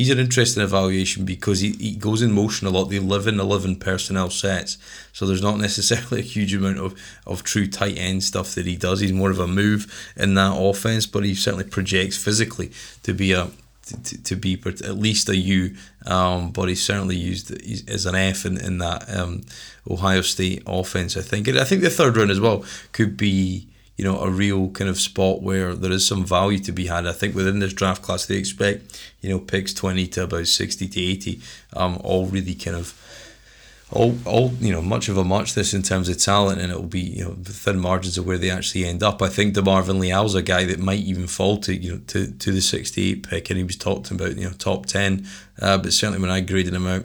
he's an interesting evaluation because he, he goes in motion a lot. They live in 11 personnel sets, so there's not necessarily a huge amount of, of true tight end stuff that he does. He's more of a move in that offense, but he certainly projects physically to be a to, to be at least a U, um, but he's certainly used as an F in, in that um, Ohio State offense, I think. And I think the third round as well could be you know, a real kind of spot where there is some value to be had. I think within this draft class, they expect, you know, picks 20 to about 60 to 80, um, all really kind of, all, all you know, much of a much this in terms of talent, and it'll be, you know, thin margins of where they actually end up. I think DeMarvin Leal's a guy that might even fall to, you know, to, to the 68 pick, and he was talked about, you know, top 10, uh, but certainly when I graded him out,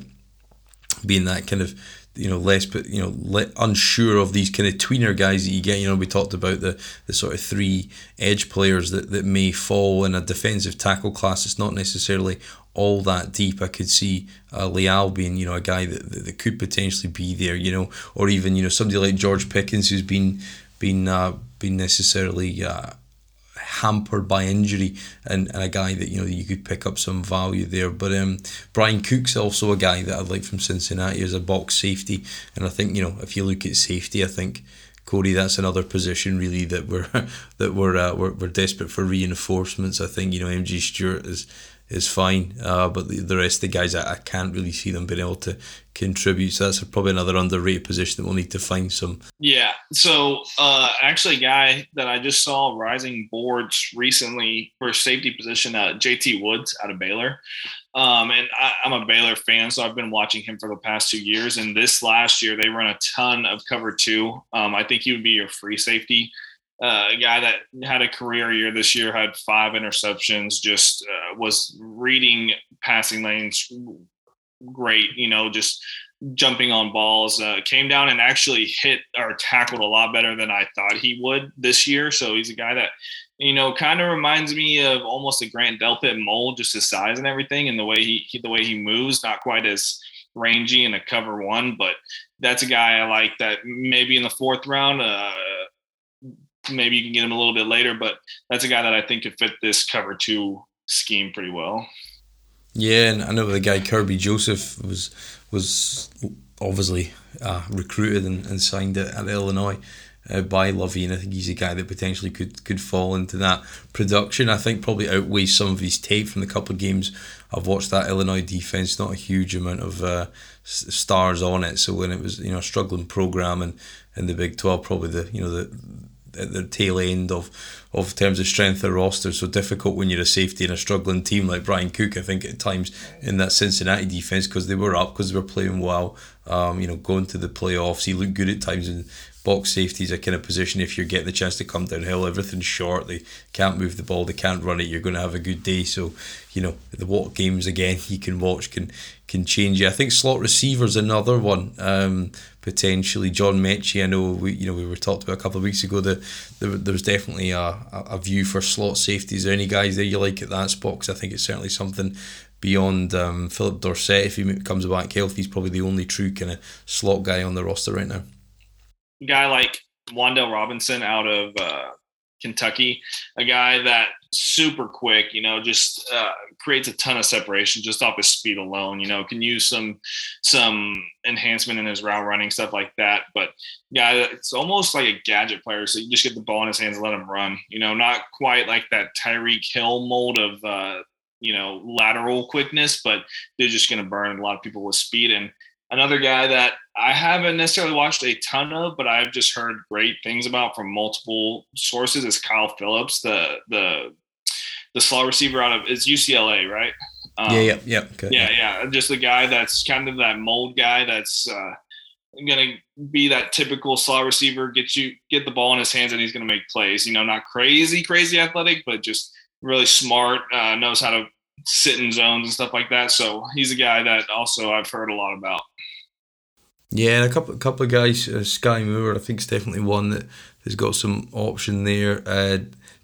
being that kind of you know less but you know le- unsure of these kind of tweener guys that you get. You know we talked about the the sort of three edge players that, that may fall in a defensive tackle class. It's not necessarily all that deep. I could see uh, Leal being you know a guy that, that, that could potentially be there you know or even you know somebody like George Pickens who's been been uh, been necessarily uh, hampered by injury and, and a guy that you know you could pick up some value there. But um, Bryan Cook's also a guy that I'd like from Cincinnati as a box safety, and I think you know if you look at safety, I think. Cody, that's another position really that we're that we're, uh, we're we're desperate for reinforcements. I think you know MJ Stewart is is fine. Uh, but the, the rest of the guys, I, I can't really see them being able to contribute. So that's probably another underrated position that we'll need to find some. Yeah. So uh, actually, a guy that I just saw rising boards recently for safety position, uh, JT Woods out of Baylor. Um, and I, am a Baylor fan, so I've been watching him for the past two years. And this last year, they run a ton of cover two. Um, I think he would be your free safety uh, a guy that had a career year this year, had five interceptions, just uh, was reading passing lanes great, you know, just jumping on balls. Uh, came down and actually hit or tackled a lot better than I thought he would this year. So he's a guy that, you know, kind of reminds me of almost a Grant Delpit mold, just his size and everything, and the way he, he the way he moves, not quite as rangy in a cover one, but that's a guy I like that maybe in the fourth round. Uh, maybe you can get him a little bit later, but that's a guy that I think could fit this cover two scheme pretty well. Yeah, and I know the guy Kerby Joseph was was obviously uh, recruited and, and signed at, at Illinois uh, by Lovie, and I think he's a guy that potentially could could fall into that production. I think probably outweighs some of his tape from the couple of games I've watched. That Illinois defense, not a huge amount of uh, stars on it. So when it was you know a struggling program and in the Big Twelve, probably the you know the at the tail end of of terms of strength of roster. So difficult when you're a safety in a struggling team like Bryan Cook. I think at times in that Cincinnati defense because they were up because they were playing well. Um, you know, going to the playoffs, he looked good at times in box safety is a kind of position if you're getting the chance to come downhill, everything's short, they can't move the ball, they can't run it, you're going to have a good day. So, you know, the what games again you can watch can can change you. I think slot receiver's another one. Um, potentially John Metchie. I know we you know we were talked about a couple of weeks ago that there, was definitely a, a view for slot safety. Is there any guys there you like at that spot? Because I think it's certainly something beyond um, Phillip Dorsett. If he comes back healthy, he's probably the only true kind of slot guy on the roster right now guy like Wan'Dale Robinson out of uh, Kentucky, a guy that super quick, you know, just uh, creates a ton of separation just off his speed alone. You know, can use some some enhancement in his route running stuff like that. But yeah, it's almost like a gadget player. So you just get the ball in his hands and let him run. You know, not quite like that Tyreek Hill mold of uh, you know lateral quickness, but they're just going to burn a lot of people with speed and Another guy that I haven't necessarily watched a ton of, but I've just heard great things about from multiple sources is Kyle Philips, the the the slot receiver out of is UCLA, right? Um, yeah, yeah, yeah. Okay. Yeah, yeah. Just a guy that's kind of that mold guy that's uh, gonna be that typical slot receiver, get you get the ball in his hands and he's gonna make plays. You know, not crazy, crazy athletic, but just really smart, uh, knows how to sit in zones and stuff like that. So he's a guy that also I've heard a lot about. Yeah, and a couple, couple of guys, uh, Skyy Moore, I think is definitely one that has got some option there. Uh,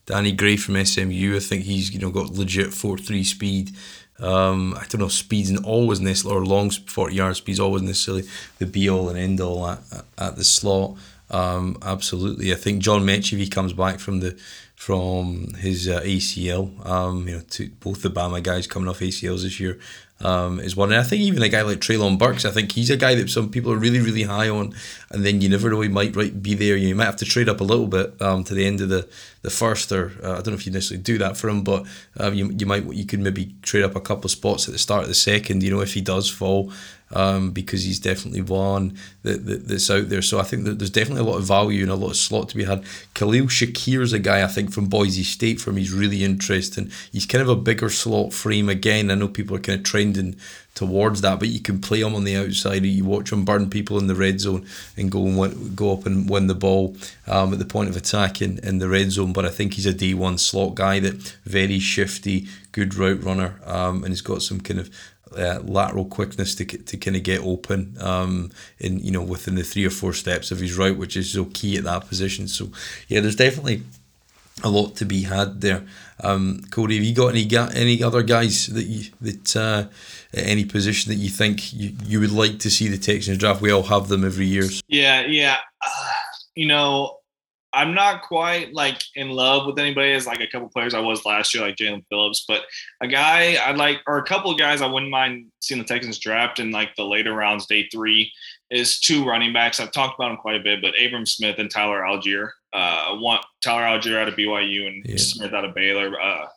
Danny Gray from SMU, I think he's you know got legit four three speed. Um, I don't know, speeds and always necessarily or long forty yard speeds always necessarily the be all and end all at, at the slot. Um, absolutely, I think John Metchie if he comes back from the from his uh, ACL. Um, you know, to both the Bama guys coming off ACLs this year um, is one. And I think even a guy like Treylon Burks, I think he's a guy that some people are really, really high on, and then you never know he might right be there. You might have to trade up a little bit um, to the end of the the first, or uh, I don't know if you necessarily do that for him, but um, you you might you could maybe trade up a couple of spots at the start of the second. You know, if he does fall. Um, because he's definitely one that, that, that's out there. So I think that there's definitely a lot of value and a lot of slot to be had. Khalil Shakir is a guy I think from Boise State for me is really interesting. He's kind of a bigger slot frame again. I know people are kind of trending towards that. But you can play him on the outside. You watch him burn people in the red zone and go and win, go up and win the ball um, at the point of attack in, in the red zone. But I think he's a D one slot guy that very shifty, good route runner, um, and he's got some kind of uh, lateral quickness to, to kind of get open um, in you know within the three or four steps of his route, which is so key at that position. So yeah, there's definitely a lot to be had there. Um, Cody, have you got any any other guys that you that uh, any position that you think you, you would like to see the Texans draft? We all have them every year. Yeah, yeah. Uh, you know, I'm not quite like in love with anybody as like a couple players I was last year, like Jaelan Phillips, but a guy I'd like, or a couple of guys I wouldn't mind seeing the Texans draft in like the later rounds, day three, is two running backs. I've talked about them quite a bit, but Abram Smith and Tyler Allgeier. Uh, one Tyler Allgeier out of BYU and yeah. Smith out of Baylor. Uh,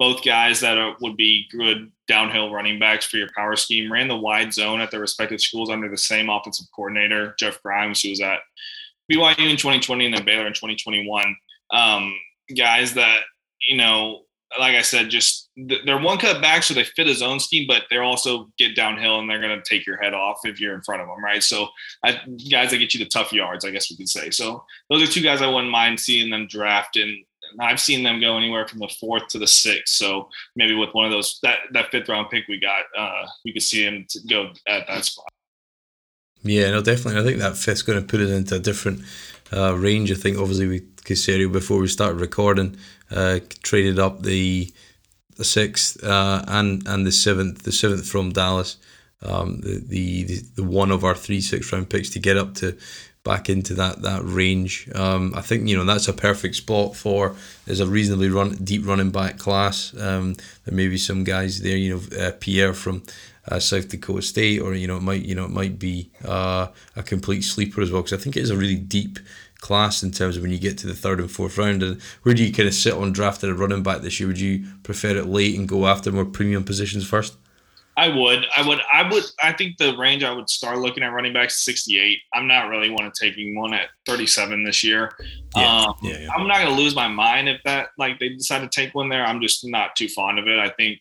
both guys that are, would be good downhill running backs for your power scheme. Ran the wide zone at their respective schools under the same offensive coordinator, Jeff Grimes, who was at BYU in 2020 and then Baylor in 2021. Um, guys that you know, like I said, just they're one cut back, so they fit his own scheme, but they're also get downhill and they're going to take your head off if you're in front of them, right? So, I, guys that get you the tough yards, I guess we could say. So, those are two guys I wouldn't mind seeing them draft, and I've seen them go anywhere from the fourth to the sixth. So maybe with one of those that that fifth round pick we got, uh, we could see him go at that spot. Yeah, no, definitely. I think that fifth's going to put it into a different uh, range. I think obviously we Caserio before we started recording uh, traded up the the sixth uh, and and the seventh, the seventh from Dallas, um, the, the the one of our three six round picks to get up to back into that that range. Um, I think you know that's a perfect spot for there's a reasonably run deep running back class. Um, there may be some guys there, you know, uh, Pierre from uh, South Dakota State, or you know it might you know it might be uh, a complete sleeper as well because I think it is a really deep class in terms of when you get to the third and fourth round. And where do you kind of sit on drafting a running back this year? Would you prefer it late and go after more premium positions first? I would, I would, I would. I think the range I would start looking at running backs 68. I'm not really want to taking one at 37 this year. Yeah, um, yeah, yeah. I'm not going to lose my mind if that like they decide to take one there. I'm just not too fond of it. I think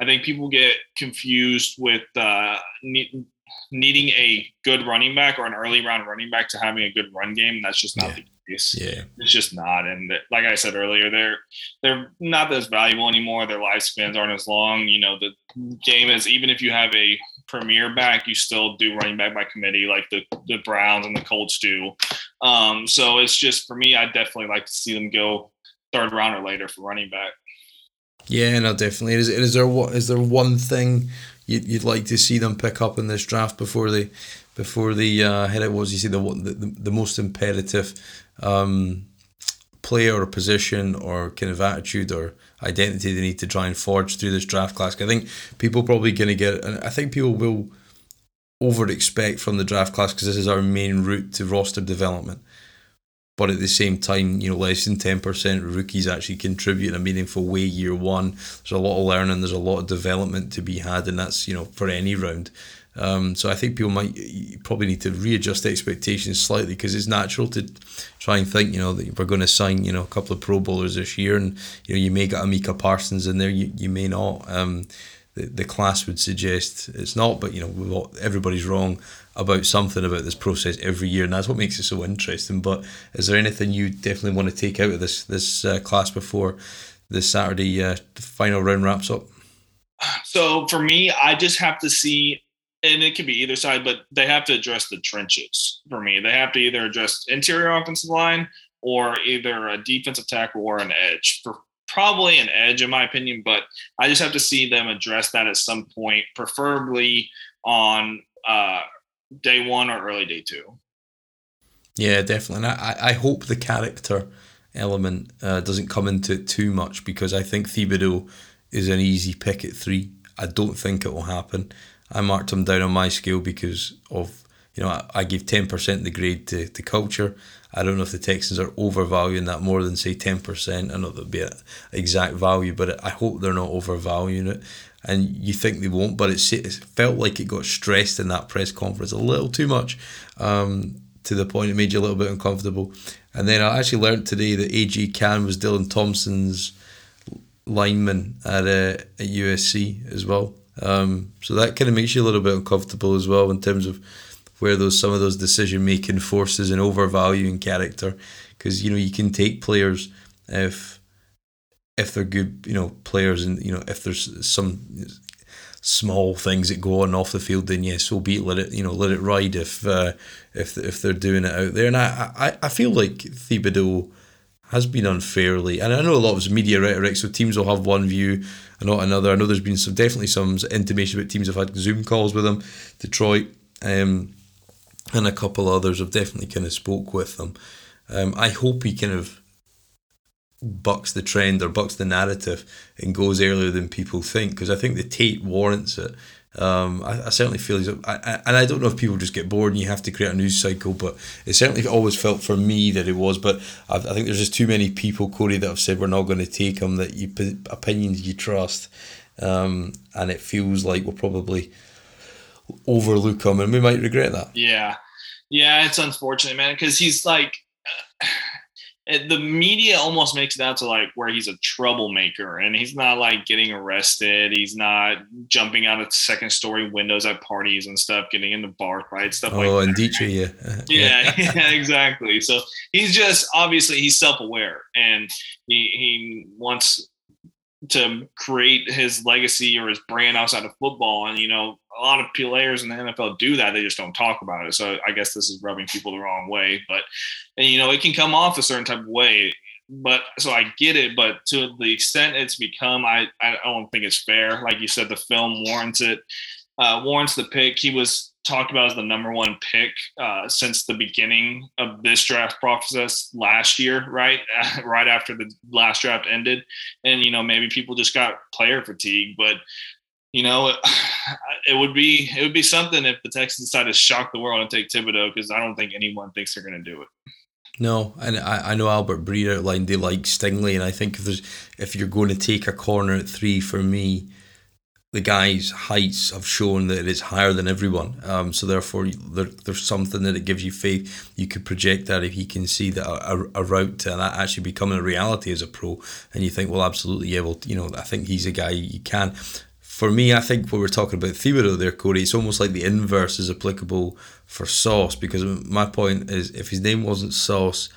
I think people get confused with uh, needing a good running back or an early round running back to having a good run game. That's just not Yeah. the case. Yeah. It's just not. And like I said earlier, they're they're not as valuable anymore. Their lifespans aren't as long. You know, the game is even if you have a premier back, you still do running back by committee, like the the Browns and the Colts do. Um, so it's just for me, I definitely like to see them go third round or later for running back. Yeah, no, definitely. Is is there what is there one thing you'd, you'd like to see them pick up in this draft before they before they uh, head out? What was you one the, the, the most imperative um, player or position or kind of attitude or identity they need to try and forge through this draft class? I think people probably going to get, and I think people will over expect from the draft class because this is our main route to roster development. But at the same time, you know, less than ten percent of rookies actually contribute in a meaningful way year one. There's a lot of learning, there's a lot of development to be had, and that's you know for any round. Um, so I think people might probably need to readjust expectations slightly because it's natural to try and think you know that we're going to sign you know a couple of Pro Bowlers this year, and you know you may get a Micah Parsons in there, you, you may not. Um, the, the class would suggest it's not, but you know everybody's wrong about something about this process every year, and that's what makes it so interesting. But is there anything you definitely want to take out of this this uh, class before this Saturday uh, final round wraps up? So for me, I just have to see, and it could be either side, but they have to address the trenches for me. They have to either address interior offensive line or either a defensive tackle or an edge. For probably an edge, in my opinion, but I just have to see them address that at some point, preferably on uh, day one or early day two. Yeah, definitely. And I, I hope the character element uh, doesn't come into it too much because I think Thibodeaux is an easy pick at three. I don't think it will happen. I marked him down on my scale because of, you know, I, I gave 10% the grade to, to culture. I don't know if the Texans are overvaluing that more than, say, 10%. I know that'd be an exact value, but I hope they're not overvaluing it. And you think they won't, but it felt like it got stressed in that press conference a little too much. Um, to the point it made you a little bit uncomfortable. And then I actually learned today that AJ Can was Dylan Thompson's lineman at uh, at USC as well. Um, so that kind of makes you a little bit uncomfortable as well in terms of where those some of those decision making forces and overvaluing character, because you know you can take players if if they're good, you know, players, and you know if there's some small things that go on off the field, then yes, so be it. Let it, you know, let it ride if uh, if if they're doing it out there. And I I, I feel like Thibodeaux has been unfairly, and I know a lot of media rhetoric. So teams will have one view and not another. I know there's been some definitely some intimation about teams have had Zoom calls with him. Detroit um, and a couple others have definitely kind of spoke with them. Um, I hope he kind of bucks the trend or bucks the narrative and goes earlier than people think because I think the Tate warrants it. Um, I, I certainly feel he's, I, I, and I don't know if people just get bored and you have to create a news cycle, but it certainly always felt for me that it was. But I, I think there's just too many people, Corey, that have said we're not going to take him. That you opinions you trust, um, and it feels like we'll probably overlook him, and we might regret that. Yeah, yeah, it's unfortunate, man, because he's like. The media almost makes it out to like where he's a troublemaker and he's not like getting arrested he's not jumping out of second story windows at parties and stuff getting into bar fights stuff oh, like that. and Dietrich, yeah. yeah, yeah, exactly. So he's just obviously he's self-aware and he he wants to create his legacy or his brand outside of football. And you know, a lot of players in the NFL do that. They just don't talk about it. So I guess this is rubbing people the wrong way. But and you know, it can come off a certain type of way. But so I get it, but to the extent it's become, I I don't think it's fair. Like you said, the film warrants it, uh, warrants the pick. He was talked about as the number one pick uh, since the beginning of this draft process last year, right? right after the last draft ended. And, you know, maybe people just got player fatigue, but you know, it, it would be it would be something if the Texans decided to shock the world and take Thibodeaux because I don't think anyone thinks they're going to do it. No, and I, I know Albert Breer outlined they like Stingley, and I think if there's if you're going to take a corner at three for me, the guy's heights have shown that it's higher than everyone. Um, so therefore, there, there's something that it gives you faith. You could project that if he can see that a, a, route to that actually becoming a reality as a pro, and you think, well, absolutely, yeah, well, you know, I think he's a guy you can. For me, I think when we're talking about Thibodeaux there, Corey, it's almost like the inverse is applicable for Sauce because my point is if his name wasn't Sauce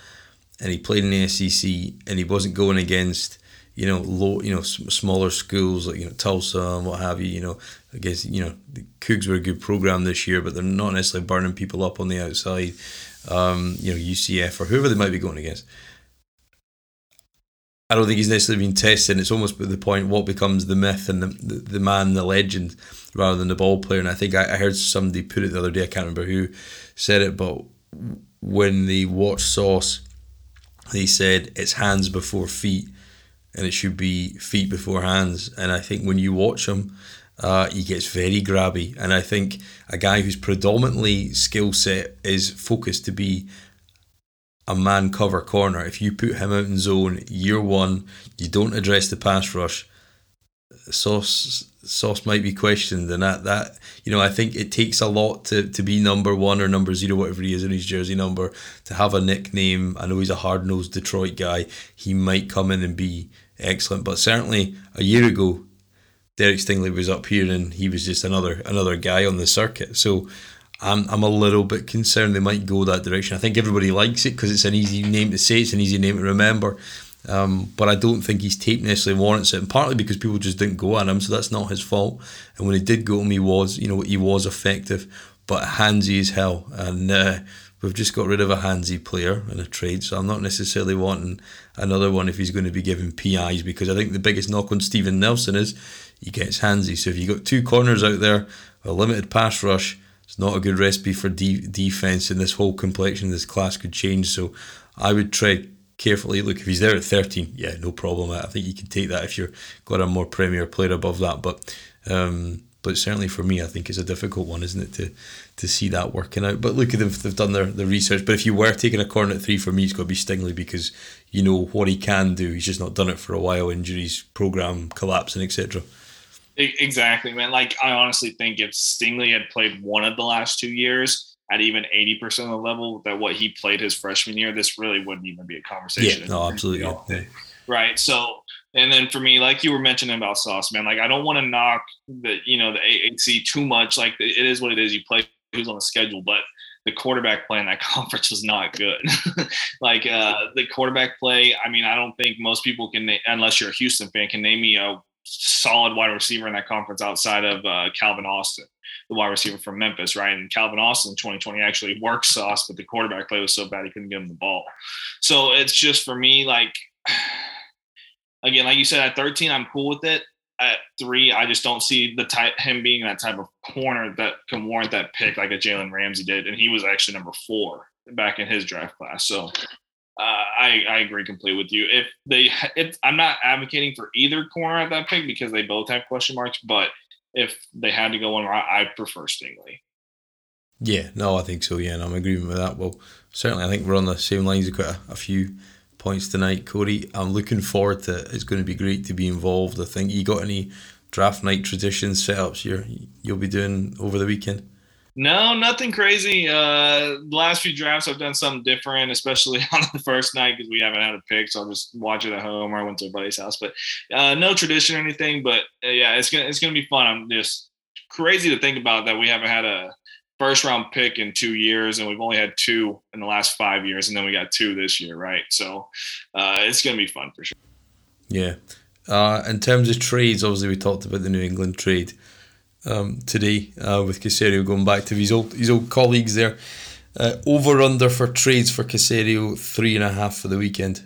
and he played in the SEC and he wasn't going against you know low you know smaller schools like you know Tulsa and what have you you know I guess you know the Cougs were a good program this year but they're not necessarily burning people up on the outside um, you know UCF or whoever they might be going against I don't think he's necessarily been tested. It's almost the point what becomes the myth and the, the, the man, the legend, rather than the ball player. And I think I, I heard somebody put it the other day. I can't remember who said it, but when they watched Sauce, they said it's hands before feet, and it should be feet before hands. And I think when you watch him, uh, he gets very grabby. And I think a guy whose predominantly skill set is focused to be a man cover corner, if you put him out in zone year one, you don't address the pass rush, Sauce Sauce might be questioned, and that that you know I think it takes a lot to, to be number one or number zero, whatever he is in his jersey number, to have a nickname. I know he's a hard nosed Detroit guy. He might come in and be excellent, but certainly a year ago, Derek Stingley was up here and he was just another another guy on the circuit. So I'm, I'm a little bit concerned they might go that direction. I think everybody likes it because it's an easy name to say, it's an easy name to remember. Um, but I don't think his tape necessarily warrants it, and partly because people just didn't go at him, so that's not his fault. And when he did go at him, he was, you know, he was effective, but handsy as hell. And uh, we've just got rid of a handsy player in a trade, so I'm not necessarily wanting another one if he's going to be giving PIs because I think the biggest knock on Steven Nelson is he gets handsy. So if you've got two corners out there, a limited pass rush, it's not a good recipe for de- defense, and this whole complexion of this class could change. So I would tread carefully. Look, if he's there at 13, yeah, no problem. I think you can take that if you've got a more premier player above that. But um, but certainly for me, I think it's a difficult one, isn't it, to to see that working out. But look, they've, they've done their, their research. But if you were taking a corner at three, for me, it's got to be Stingley because you know what he can do. He's just not done it for a while. Injuries, program collapsing, etc. Exactly, man. Like I honestly think if Stingley had played one of the last two years at even eighty percent of the level that what he played his freshman year, this really wouldn't even be a conversation. Yeah, no, absolutely. Yeah. Right. So, and then for me, like you were mentioning about Sauce, man, like I don't want to knock the you know the AAC too much. Like it is what it is. You play who's on the schedule, but the quarterback play in that conference was not good. like uh, the quarterback play, I mean, I don't think most people can, unless you're a Houston fan, can name me a solid wide receiver in that conference outside of uh, Calvin Austin, the wide receiver from Memphis, right? And Calvin Austin in 2020 actually worked sauce, but the quarterback play was so bad he couldn't give him the ball. So it's just for me, like, again, like you said, at 13, I'm cool with it. At three, I just don't see the type him being that type of corner that can warrant that pick like a Jalen Ramsey did, and he was actually number four back in his draft class. So uh, I, I agree completely with you. If they, if, I'm not advocating for either corner at that pick because they both have question marks. But if they had to go one, I, I prefer Stingley. Yeah, no, I think so. Yeah, and I'm agreeing with that. Well, certainly, I think we're on the same lines. We've got a, a few points tonight, Corey. I'm looking forward to. It's going to be great to be involved. I think you got any draft night traditions, set setups you're you'll be doing over the weekend. No, nothing crazy. Uh, last few drafts, I've done something different, especially on the first night because we haven't had a pick. So I'll just watch it at home or I went to a buddy's house. But uh, no tradition or anything. But uh, yeah, it's gonna it's gonna be fun. I'm just crazy to think about that we haven't had a first round pick in two years, and we've only had two in the last five years, and then we got two this year, right? So uh, it's gonna be fun for sure. Yeah. Uh, in terms of trades, obviously we talked about the New England trade um, today uh, with Caserio going back to his old his old colleagues there. Uh, over under for trades for Caserio three and a half for the weekend.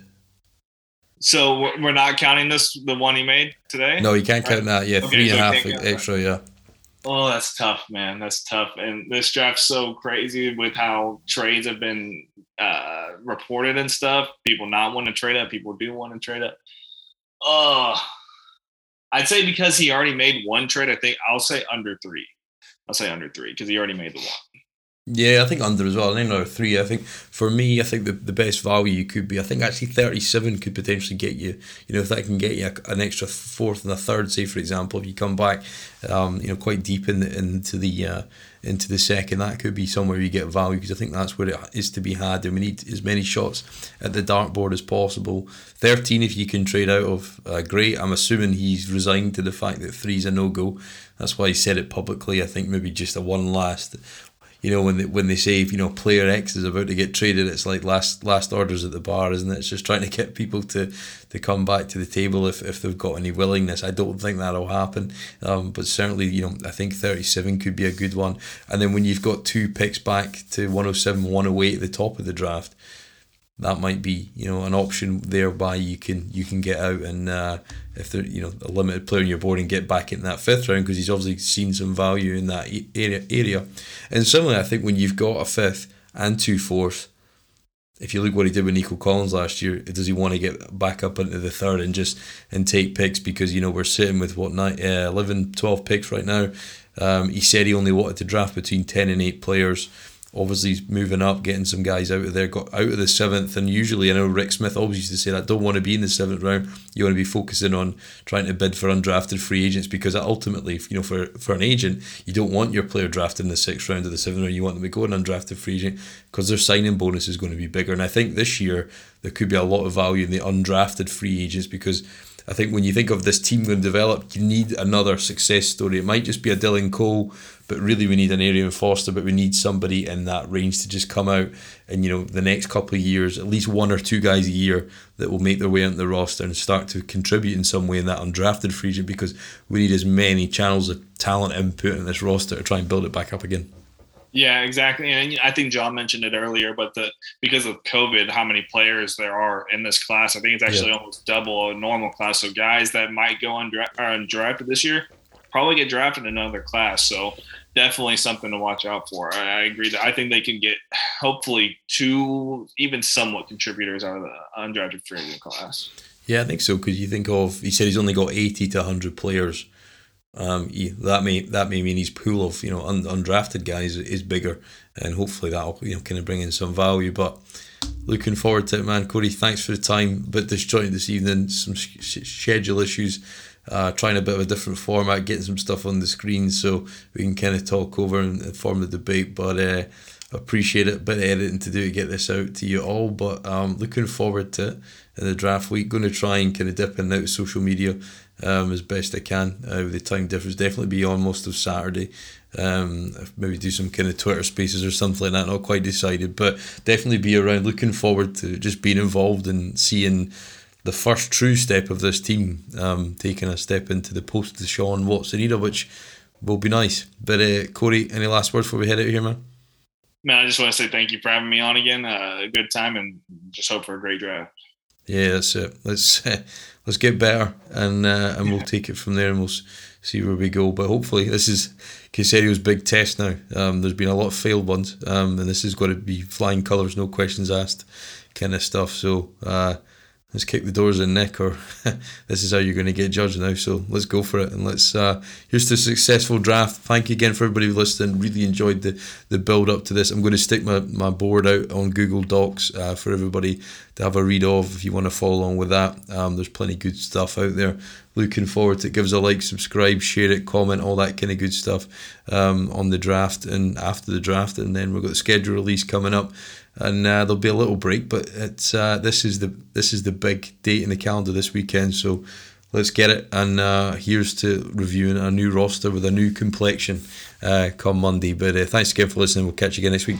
So we're not counting this the one he made today. No, you can't count that. Yeah, okay, three and a half extra. Yeah. Oh, that's tough, man. That's tough. And this draft's so crazy with how trades have been uh, reported and stuff. People not want to trade up. People do want to trade up. Oh, I'd say because he already made one trade, I think I'll say under three. I'll say under three because he already made the one. Yeah, I think under as well. I think another three. I think for me, I think the, the best value could be. I think actually thirty seven could potentially get you. You know, if that can get you a, an extra fourth and a third, say for example, if you come back, um, you know, quite deep in the, into the uh, into the second, that could be somewhere you get value because I think that's where it is to be had. And we need as many shots at the dartboard as possible. Thirteen, if you can trade out of, uh, great. I'm assuming he's resigned to the fact that three's a no go. That's why he said it publicly. I think maybe just a one last you know when they, when they say you know player X is about to get traded, it's like last last orders at the bar, isn't it? It's just trying to get people to, to come back to the table if, if they've got any willingness. I don't think that'll happen, um, but certainly you know I think thirty seven could be a good one. And then when you've got two picks back to 107, 108 at the top of the draft, that might be you know an option thereby you can you can get out and uh, if they're you know a limited player on your board and get back in that fifth round because he's obviously seen some value in that area area. And similarly I think when you've got a fifth and two fourths if you look what he did with Nico Collins last year does he want to get back up into the third and just and take picks? Because you know we're sitting with what nine, uh, 11 12 picks right now. Um, he said he only wanted to draft between 10 and 8 players obviously moving up, getting some guys out of there, got out of the seventh. And usually, I know Rick Smith always used to say that don't want to be in the seventh round. You want to be focusing on trying to bid for undrafted free agents because ultimately, you know, for, for an agent, you don't want your player drafted in the sixth round or the seventh round. You want them to go an undrafted free agent because their signing bonus is going to be bigger. And I think this year there could be a lot of value in the undrafted free agents because I think when you think of this team going to develop, you need another success story. It might just be a Dylan Cole, but really we need an Arian Foster, but we need somebody in that range to just come out and, you know, the next couple of years, at least one or two guys a year that will make their way into the roster and start to contribute in some way in that undrafted free agent because we need as many channels of talent input in this roster to try and build it back up again. Yeah, exactly. And I think John mentioned it earlier, but the because of COVID, how many players there are in this class, I think it's actually yeah. almost double a normal class. So guys that might go undra- undrafted this year probably get drafted in another class. So definitely something to watch out for. I, I agree that I think they can get hopefully two even somewhat contributors out of the undrafted free agent class. Yeah, I think so because you think of he said he's only got eighty to hundred players um, yeah, that may that may mean his pool of you know un, undrafted guys is bigger, and hopefully that'll you know kind of bring in some value. But looking forward to it, man. Cody, thanks for the time. Bit disjointed this evening, some sh- schedule issues. Uh, trying a bit of a different format, getting some stuff on the screen so we can kind of talk over and, form the debate. But uh, appreciate it. A bit of editing to do to get this out to you all, but um, looking forward to it in the draft week. Going to try and kind of dip in and out of social media um, as best I can. Uh, the time difference definitely be on most of Saturday. Um, maybe do some kind of Twitter spaces or something like that. Not quite decided, but definitely be around. Looking forward to just being involved and seeing the first true step of this team um, taking a step into the post Deshaun Watson era, which will be nice. But uh, Corey, any last words before we head out here, man? Man, I just want to say thank you for having me on again. Uh, a good time, and just hope for a great draft. Yeah, that's it. Let's let's get better, and uh, and we'll take it from there, and we'll see where we go. But hopefully, this is Caserio's big test now. Um, there's been a lot of failed ones, um, and this is going to be flying colours, no questions asked, kind of stuff. So. Uh, let's kick the doors in, Nick, or this is how you're going to get judged now. So let's go for it. And let's, uh, here's the successful draft. Thank you again for everybody listening. Really enjoyed the, the build up to this. I'm going to stick my, my board out on Google Docs uh, for everybody to have a read of if you want to follow along with that. Um, there's plenty good stuff out there. Looking forward to it. Give us a like, subscribe, share it, comment, all that kind of good stuff um, on the draft and after the draft. And then we've got the schedule release coming up and uh, there'll be a little break. But it's uh, this is the this is the big date in the calendar this weekend. So let's get it. And uh, here's to reviewing a new roster with a new complexion uh, come Monday. But uh, thanks again for listening. We'll catch you again next week.